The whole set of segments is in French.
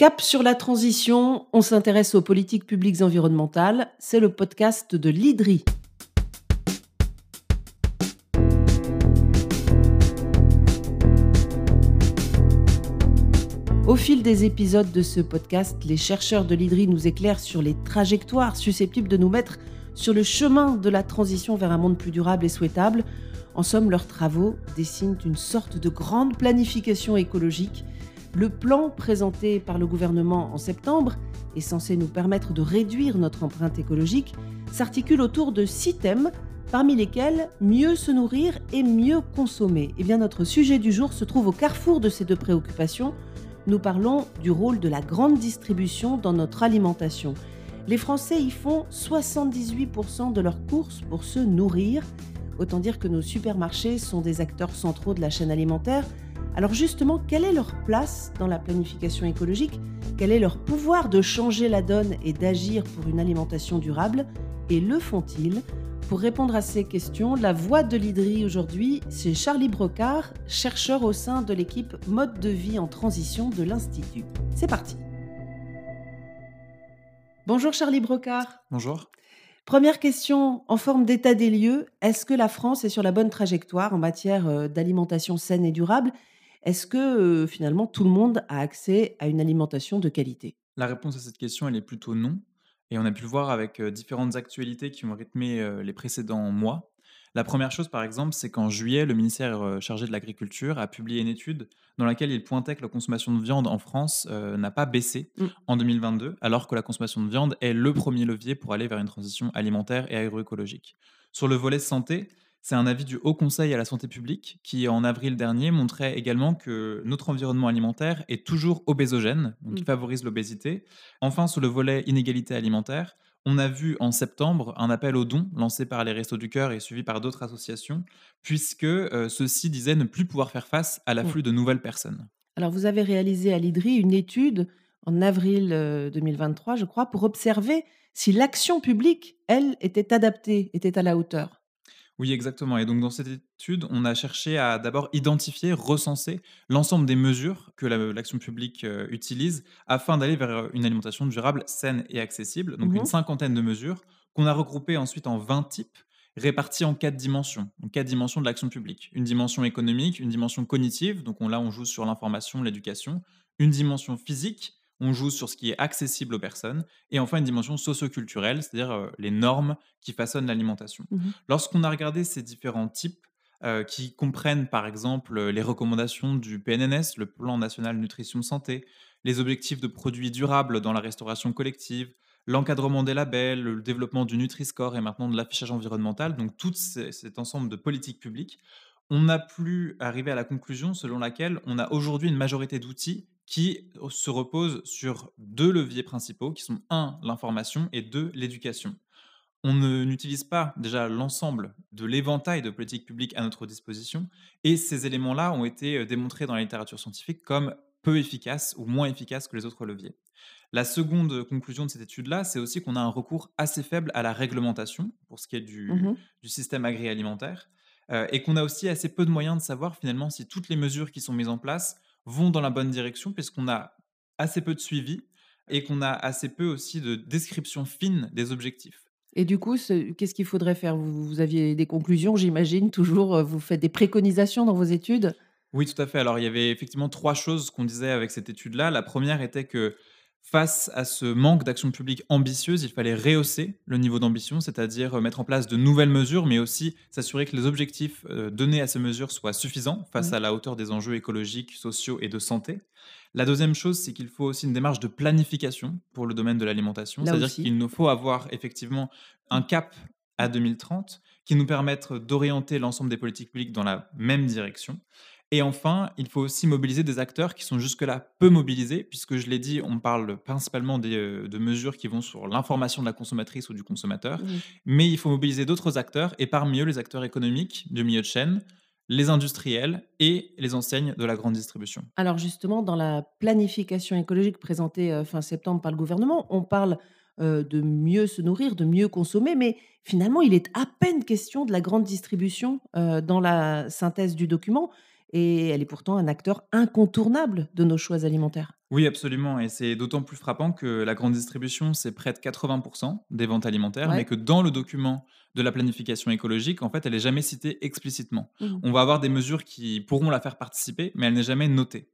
Cap sur la transition, on s'intéresse aux politiques publiques environnementales. C'est le podcast de l'IDRI. Au fil des épisodes de ce podcast, les chercheurs de l'IDRI nous éclairent sur les trajectoires susceptibles de nous mettre sur le chemin de la transition vers un monde plus durable et souhaitable. En somme, leurs travaux dessinent une sorte de grande planification écologique le plan présenté par le gouvernement en septembre est censé nous permettre de réduire notre empreinte écologique, s'articule autour de six thèmes, parmi lesquels mieux se nourrir et mieux consommer. Et eh bien notre sujet du jour se trouve au carrefour de ces deux préoccupations. Nous parlons du rôle de la grande distribution dans notre alimentation. Les Français y font 78% de leurs courses pour se nourrir. Autant dire que nos supermarchés sont des acteurs centraux de la chaîne alimentaire alors justement, quelle est leur place dans la planification écologique? Quel est leur pouvoir de changer la donne et d'agir pour une alimentation durable? Et le font-ils? Pour répondre à ces questions, la voix de l'IDRI aujourd'hui, c'est Charlie Brocard, chercheur au sein de l'équipe Mode de vie en transition de l'Institut. C'est parti Bonjour Charlie Brocard. Bonjour. Première question en forme d'état des lieux, est-ce que la France est sur la bonne trajectoire en matière euh, d'alimentation saine et durable? Est-ce que, finalement, tout le monde a accès à une alimentation de qualité? La réponse à cette question, elle est plutôt non et on a pu le voir avec, différentes actualités qui ont rythmé, les précédents mois. La première chose, par exemple, c'est qu'en juillet, le ministère, chargé de l'agriculture a publié une étude dans laquelle il pointait que la consommation de viande en France, n'a pas baissé Mmh. en 2022, alors que la consommation de viande est le premier levier pour aller vers une transition alimentaire et agroécologique. Sur le volet santé, c'est un avis du Haut Conseil à la santé publique qui, en avril dernier, montrait également que notre environnement alimentaire est toujours obésogène, donc Mmh. il favorise l'obésité. Enfin, sur le volet inégalité alimentaire, on a vu en septembre un appel aux dons lancé par les Restos du Cœur et suivi par d'autres associations, puisque euh, ceux-ci disaient ne plus pouvoir faire face à Mmh. l'afflux de nouvelles personnes. Alors vous avez réalisé à l'IDRI une étude en avril, heu, 2023, je crois, pour observer si l'action publique, elle, était adaptée, était à la hauteur? Oui, exactement. Et donc, dans cette étude, on a cherché à d'abord identifier, recenser l'ensemble des mesures que la- l'action publique euh, utilise afin d'aller vers euh, une alimentation durable, saine et accessible. Donc, une Mmh cinquantaine de mesures qu'on a regroupées ensuite en 20 types répartis en quatre dimensions. Donc, quatre dimensions de l'action publique. Une dimension économique, une dimension cognitive. Donc, on, là, on joue sur l'information, l'éducation. Une dimension physique. On joue sur ce qui est accessible aux personnes. Et enfin, une dimension socioculturelle, c'est-à-dire euh, les normes qui façonnent l'alimentation. Mmh Lorsqu'on a regardé ces différents types, qui comprennent par exemple, les recommandations du PNNS, le Plan national nutrition santé, les objectifs de produits durables dans la restauration collective, l'encadrement des labels, le développement du Nutri-score et maintenant de l'affichage environnemental, donc tout cet ensemble de politiques publiques, on a pu arriver à la conclusion selon laquelle on a aujourd'hui une majorité d'outils qui se reposent sur 2 leviers principaux qui sont un l'information et 2 l'éducation. On n'utilise pas déjà l'ensemble de l'éventail de politiques publiques à notre disposition et ces éléments-là ont été, heu, démontrés dans la littérature scientifique comme peu efficaces ou moins efficaces que les autres leviers. La seconde, conclusion de cette étude-là, c'est aussi qu'on a un recours assez faible à la réglementation pour ce qui est du Mmh du système agroalimentaire, heu et qu'on a aussi assez peu de moyens de savoir finalement si toutes les mesures qui sont mises en place vont dans la bonne direction puisqu'on a assez peu de suivi et qu'on a assez peu aussi de description fine des objectifs. et du coup, ce qu'est-ce qu'il faudrait faire? Vous vous aviez des conclusions, j'imagine, toujours, heu, vous faites des préconisations dans vos études? Oui, tout à fait. Alors, il y avait effectivement 3 choses qu'on disait avec cette étude-là. La première était que face à ce manque d'action publique ambitieuse, il fallait rehausser le niveau d'ambition, c'est-à-dire, heu, mettre en place de nouvelles mesures, mais aussi s'assurer que les objectifs, heu, donnés à ces mesures soient suffisants face Mmh. à la hauteur des enjeux écologiques, sociaux et de santé. La deuxième chose, c'est qu'il faut aussi une démarche de planification pour le domaine de l'alimentation, Là c'est-à dire aussi. qu'il nous faut avoir effectivement un cap à 2030 qui nous permette d'orienter l'ensemble des politiques publiques dans la même direction et enfin, il faut aussi mobiliser des acteurs qui sont jusque-là peu mobilisés, puisque je l'ai dit, on parle principalement des, heu, de mesures qui vont sur l'information de la consommatrice ou du consommateur, mais il faut mobiliser d'autres acteurs et parmi eux, les acteurs économiques du milieu de chaîne, les industriels et les enseignes de la grande distribution. Alors justement, dans la planification écologique présentée, heu, fin septembre par le gouvernement, on parle, heu, de mieux se nourrir, de mieux consommer, mais finalement, il est à peine question de la grande distribution, dans la synthèse du document et elle est pourtant un acteur incontournable de nos choix alimentaires. Oui, absolument. Et c'est d'autant plus frappant que la grande distribution, c'est près de 80% des ventes alimentaires, mais que dans le document de la planification écologique, en fait, elle est jamais citée explicitement. Mmh. On va avoir des mesures qui pourront la faire participer, mais elle n'est jamais notée.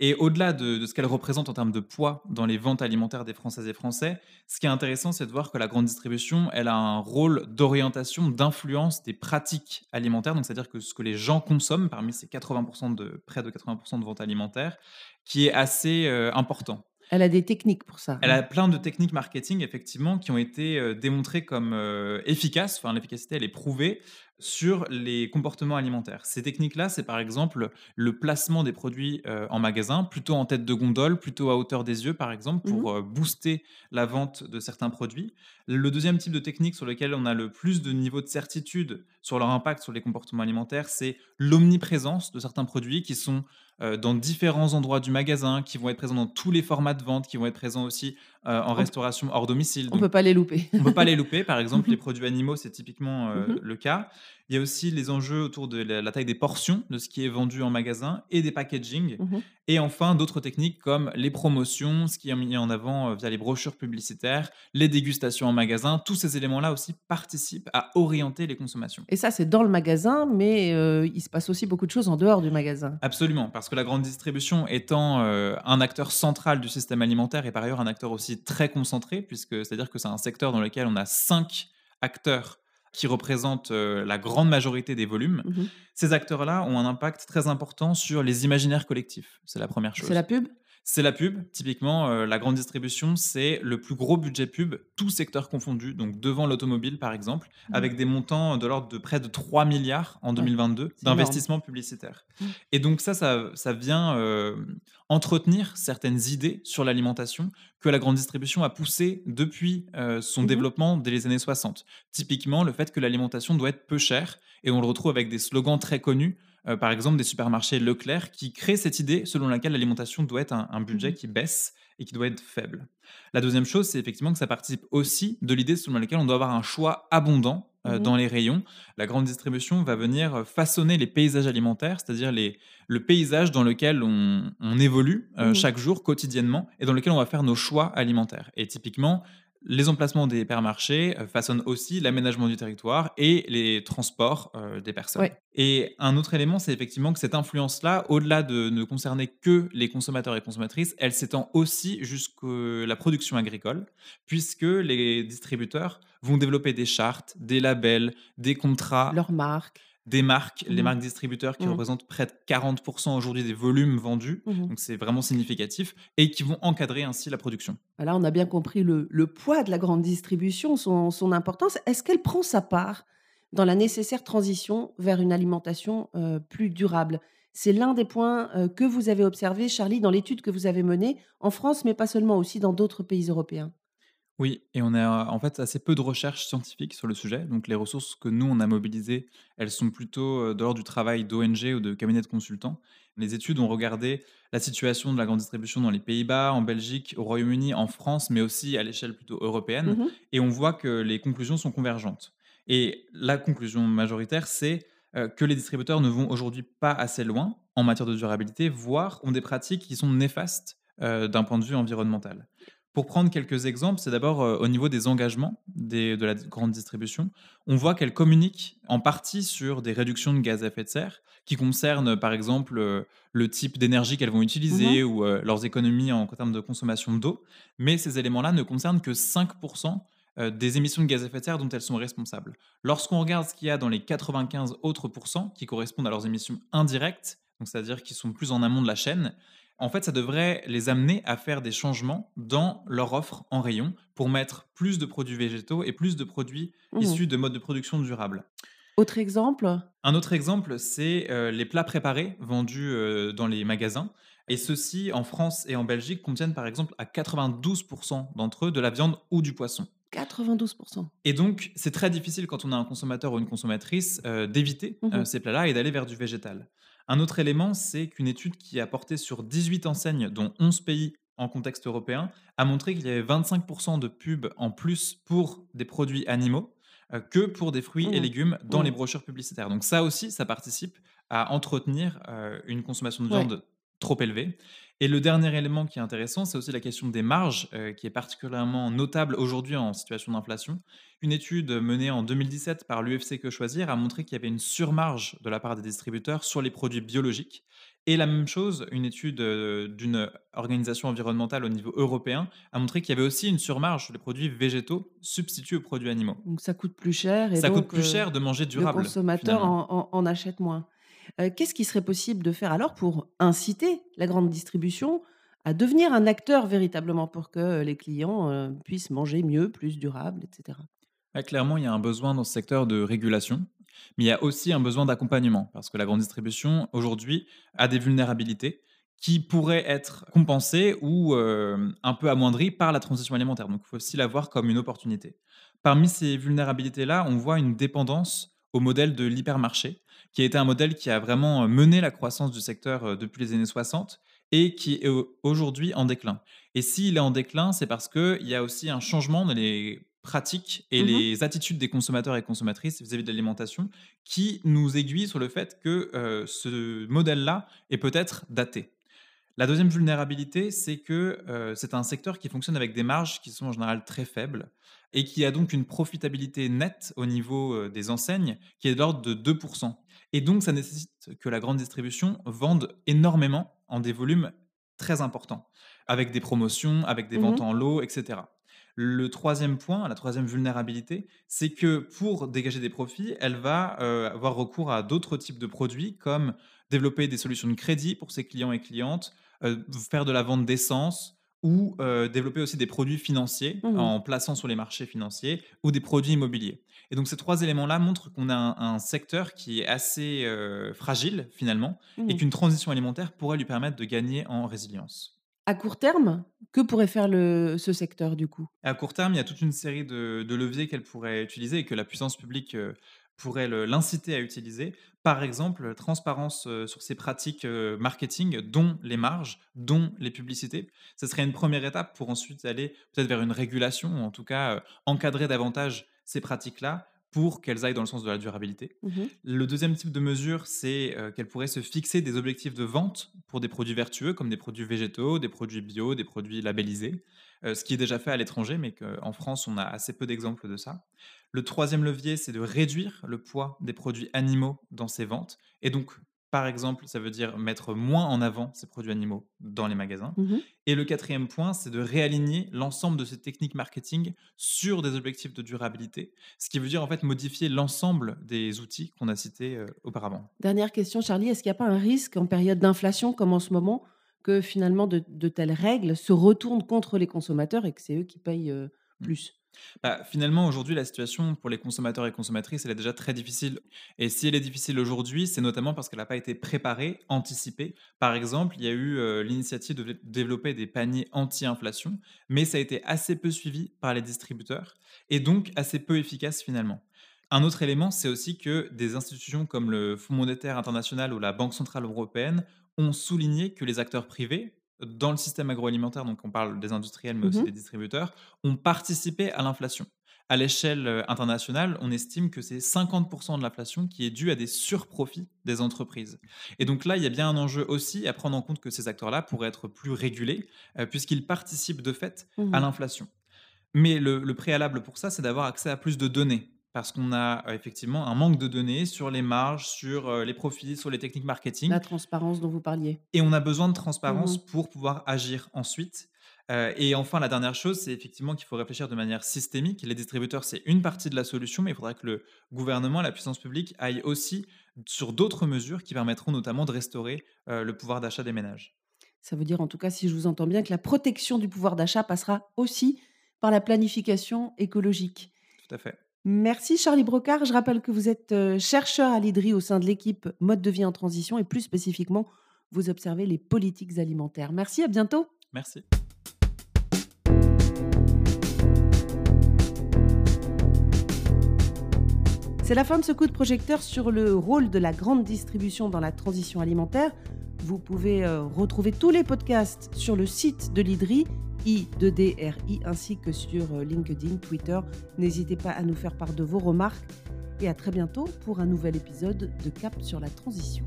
Et au-delà de, de ce qu'elle représente en termes de poids dans les ventes alimentaires des Françaises et Français, ce qui est intéressant, c'est de voir que la grande distribution, elle a un rôle d'orientation, d'influence des pratiques alimentaires, donc c'est-à-dire que ce que les gens consomment parmi ces 80% de près de 80% de ventes alimentaires, qui est assez euh, important. Elle a des techniques pour ça, Elle a plein de techniques marketing, effectivement, qui ont été euh, démontrées comme euh, efficaces. Enfin, l'efficacité, elle est prouvée sur les comportements alimentaires. Ces techniques-là, c'est par exemple le placement des produits euh, en magasin, plutôt en tête de gondole, plutôt à hauteur des yeux, par exemple, Mmh pour euh, booster la vente de certains produits. Le deuxième type de technique sur lequel on a le plus de niveau de certitude sur leur impact sur les comportements alimentaires, c'est l'omniprésence de certains produits qui sont euh, dans différents endroits du magasin, qui vont être présents dans tous les formats de vente, qui vont être présents aussi euh, en On restauration hors domicile. on Donc, peut pas les louper. on ne peut pas les louper. Par exemple, les produits animaux, c'est typiquement euh, Mmh le cas. Il y a aussi les enjeux autour de la, la taille des portions de ce qui est vendu en magasin et des packaging. Mmh Et enfin, d'autres techniques comme les promotions, ce qui est mis en avant euh, via les brochures publicitaires, les dégustations en magasin. Tous ces éléments-là aussi participent à orienter les consommations. Et ça, c'est dans le magasin, mais il se passe aussi beaucoup de choses en dehors du magasin. Absolument, parce que la grande distribution étant un acteur central du système alimentaire et par ailleurs un acteur aussi très concentré, puisque c'est-à-dire que c'est un secteur dans lequel on a cinq acteurs qui représentent euh, la grande majorité des volumes, Mmh ces acteurs-là ont un impact très important sur les imaginaires collectifs. C'est la première chose. C'est la pub? C'est la pub. Typiquement, euh, la grande distribution, c'est le plus gros budget pub, tout secteur confondu, donc devant l'automobile par exemple, Mmh. avec des montants de l'ordre de près de 3 milliards en Ouais, 2022 c'est énorme. d'investissements publicitaires. Mmh. Et donc ça, ça, ça vient euh, entretenir certaines idées sur l'alimentation que la grande distribution a poussées depuis euh, son Mmh développement dès les années 60. Typiquement, le fait que l'alimentation doit être peu chère, et on le retrouve avec des slogans très connus, euh, par exemple des supermarchés Leclerc, qui créent cette idée selon laquelle l'alimentation doit être un, un budget Mmh qui baisse et qui doit être faible. La deuxième chose, c'est effectivement que ça participe aussi de l'idée selon laquelle on doit avoir un choix abondant euh, Mmh dans les rayons. La grande distribution va venir euh, façonner les paysages alimentaires, c'est-à-dire les, le paysage dans lequel on, on évolue euh, Mmh chaque jour, quotidiennement, et dans lequel on va faire nos choix alimentaires. Et typiquement, les emplacements des hypermarchés euh, façonnent aussi l'aménagement du territoire et les transports euh, des personnes. Ouais. Et un autre élément, c'est effectivement que cette influence-là, au-delà de ne concerner que les consommateurs et consommatrices, elle s'étend aussi jusqu'à la production agricole, puisque les distributeurs vont développer des chartes, des labels, des contrats, Leur marque. Des marques, les Mmh marques distributeurs qui Mmh. représentent près de 40% aujourd'hui des volumes vendus, Mmh donc c'est vraiment significatif, et qui vont encadrer ainsi la production. Là, on a bien compris le, le poids de la grande distribution, son, son importance. Est-ce qu'elle prend sa part dans la nécessaire transition vers une alimentation euh, plus durable? C'est l'un des points euh, que vous avez observé, Charlie, dans l'étude que vous avez menée en France, mais pas seulement, aussi dans d'autres pays européens. Oui, et on a en fait assez peu de recherches scientifiques sur le sujet. Donc les ressources que nous, on a mobilisées, elles sont plutôt euh, de l'ordre du travail d'ONG ou de cabinets de consultants. Les études ont regardé la situation de la grande distribution dans les Pays-Bas, en Belgique, au Royaume-Uni, en France, mais aussi à l'échelle plutôt européenne. Mhm. Et on voit que les conclusions sont convergentes. Et la conclusion majoritaire, c'est euh, que les distributeurs ne vont aujourd'hui pas assez loin en matière de durabilité, voire ont des pratiques qui sont néfastes euh, d'un point de vue environnemental. Pour prendre quelques exemples, c'est d'abord euh, au niveau des engagements des- de la grande distribution. On voit qu'elle communique en partie sur des réductions de gaz à effet de serre qui concernent par exemple euh, le type d'énergie qu'elles vont utiliser ou euh, leurs économies en termes de consommation d'eau. Mais ces éléments-là ne concernent que 5% euh, des émissions de gaz à effet de serre dont elles sont responsables. Lorsqu'on regarde ce qu'il y a dans les 95 autres pourcents qui correspondent à leurs émissions indirectes, c'est-à-dire qui sont plus en amont de la chaîne, en fait, ça devrait les amener à faire des changements dans leur offre en rayon pour mettre plus de produits végétaux et plus de produits Mhm. issus de modes de production durables. Autre exemple? Un autre exemple, c'est euh, les plats préparés vendus euh, dans les magasins. Et ceux-ci, en France et en Belgique, contiennent par exemple à 92% d'entre eux de la viande ou du poisson. 92%. Et donc, c'est très difficile quand on a un consommateur ou une consommatrice euh, d'éviter euh, ces plats-là et d'aller vers du végétal. Un autre élément, c'est qu'une étude qui a porté sur 18 enseignes, dont 11 pays en contexte européen, a montré qu'il y avait 25% de pubs en plus pour des produits animaux euh, que pour des fruits et Mhm. légumes dans Mhm. les brochures publicitaires. Donc ça aussi, ça participe à entretenir une consommation de viande trop élevée. Et le dernier élément qui est intéressant, c'est aussi la question des marges, euh, qui est particulièrement notable aujourd'hui en situation d'inflation. Une étude menée en 2017 par l'UFC Que Choisir a montré qu'il y avait une surmarge de la part des distributeurs sur les produits biologiques. Et la même chose, une étude euh, d'une organisation environnementale au niveau européen a montré qu'il y avait aussi une surmarge sur les produits végétaux substitués aux produits animaux. Donc ça coûte plus cher. Et ça donc, coûte plus cher de manger durable. Le consommateur en, en achète moins. Euh, qu'est-ce qui serait possible de faire alors pour inciter la grande distribution à devenir un acteur véritablement pour que les clients euh, puissent manger mieux, plus durable, etc. Clairement, il y a un besoin dans ce secteur de régulation, mais il y a aussi un besoin d'accompagnement, parce que la grande distribution, aujourd'hui, a des vulnérabilités qui pourraient être compensées ou euh, un peu amoindries par la transition alimentaire. Donc, il faut aussi la voir comme une opportunité. Parmi ces vulnérabilités-là, on voit une dépendance au modèle de l'hypermarché, qui a été un modèle qui a vraiment euh, mené la croissance du secteur euh, depuis les années 60 et qui est aujourd'hui en déclin. Et s'il est en déclin, c'est parce qu'il y a aussi un changement dans les pratiques et mmh les attitudes des consommateurs et consommatrices vis-à-vis de l'alimentation qui nous aiguillent sur le fait que euh, ce modèle-là est peut-être daté. La deuxième vulnérabilité, c'est que c'est un secteur qui fonctionne avec des marges qui sont en général très faibles et qui a donc une profitabilité nette au niveau des enseignes qui est de l'ordre de 2%. Et donc, ça nécessite que la grande distribution vende énormément en des volumes très importants, avec des promotions, avec des ventes mmh en lot, etc. Le troisième point, la troisième vulnérabilité, c'est que pour dégager des profits, elle va euh, avoir recours à d'autres types de produits, comme développer des solutions de crédit pour ses clients et clientes, euh, faire de la vente d'essence, ou euh, développer aussi des produits financiers mmh en plaçant sur les marchés financiers ou des produits immobiliers. Et donc ces trois éléments-là montrent qu'on a un, secteur qui est assez euh, fragile finalement et mmh. qu'une transition alimentaire pourrait lui permettre de gagner en résilience. À court terme, que pourrait faire le, ce secteur du coup? À court terme, il y a toute une série de, leviers qu'elle pourrait utiliser et que la puissance publique euh, pourrait l'inciter à utiliser. Par exemple, transparence sur ses pratiques marketing, dont les marges, dont les publicités. Ce serait une première étape pour ensuite aller peut-être vers une régulation, ou en tout cas encadrer davantage ces pratiques-là pour qu'elles aillent dans le sens de la durabilité. Mmh le deuxième type de mesure, c'est qu'elle pourrait se fixer des objectifs de vente pour des produits vertueux, comme des produits végétaux, des produits bio, des produits labellisés, ce qui est déjà fait à l'étranger, mais qu'en France, on a assez peu d'exemples de ça. Le troisième levier, c'est de réduire le poids des produits animaux dans ces ventes. Et donc, par exemple, ça veut dire mettre moins en avant ces produits animaux dans les magasins. Mmh Et le quatrième point, c'est de réaligner l'ensemble de ces techniques marketing sur des objectifs de durabilité, ce qui veut dire en fait modifier l'ensemble des outils qu'on a cités euh, auparavant. Dernière question, Charlie, est-ce qu'il n'y a pas un risque en période d'inflation comme en ce moment que finalement de, telles règles se retournent contre les consommateurs et que c'est eux qui payent euh, mmh. plus? Bah, finalement, aujourd'hui, la situation pour les consommateurs et consommatrices, elle est déjà très difficile. Et si elle est difficile aujourd'hui, c'est notamment parce qu'elle n'a pas été préparée, anticipée. Par exemple, il y a eu euh, l'initiative de développer des paniers anti-inflation, mais ça a été assez peu suivi par les distributeurs et donc assez peu efficace finalement. Un autre élément, c'est aussi que des institutions comme le Fonds monétaire international ou la Banque centrale européenne ont souligné que les acteurs privés, dans le système agroalimentaire, donc on parle des industriels mais aussi mmh des distributeurs, ont participé à l'inflation. À l'échelle euh, internationale, on estime que c'est 50% de l'inflation qui est due à des surprofits des entreprises. Et donc là, il y a bien un enjeu aussi à prendre en compte que ces acteurs-là pourraient être plus régulés, euh, puisqu'ils participent de fait mmh à l'inflation. Mais le préalable pour ça, c'est d'avoir accès à plus de données parce qu'on a effectivement un manque de données sur les marges, sur les profits, sur les techniques marketing. La transparence dont vous parliez. Et on a besoin de transparence mmh pour pouvoir agir ensuite. et enfin, la dernière chose, c'est effectivement qu'il faut réfléchir de manière systémique. Les distributeurs, c'est une partie de la solution, mais il faudra que le gouvernement, la puissance publique, aille aussi sur d'autres mesures qui permettront notamment de restaurer le pouvoir d'achat des ménages. Ça veut dire en tout cas, si je vous entends bien, que la protection du pouvoir d'achat passera aussi par la planification écologique. Tout à fait. Merci Charlie Brocard. Je rappelle que vous êtes euh, chercheur à l'IDRI au sein de l'équipe Mode de vie en transition et plus spécifiquement, vous observez les politiques alimentaires. Merci, à bientôt. Merci. C'est la fin de ce coup de projecteur sur le rôle de la grande distribution dans la transition alimentaire. Vous pouvez euh, retrouver tous les podcasts sur le site de l'IDRI I2DRI ainsi que sur euh, LinkedIn, Twitter. N'hésitez pas à nous faire part de vos remarques et à très bientôt pour un nouvel épisode de Cap sur la transition.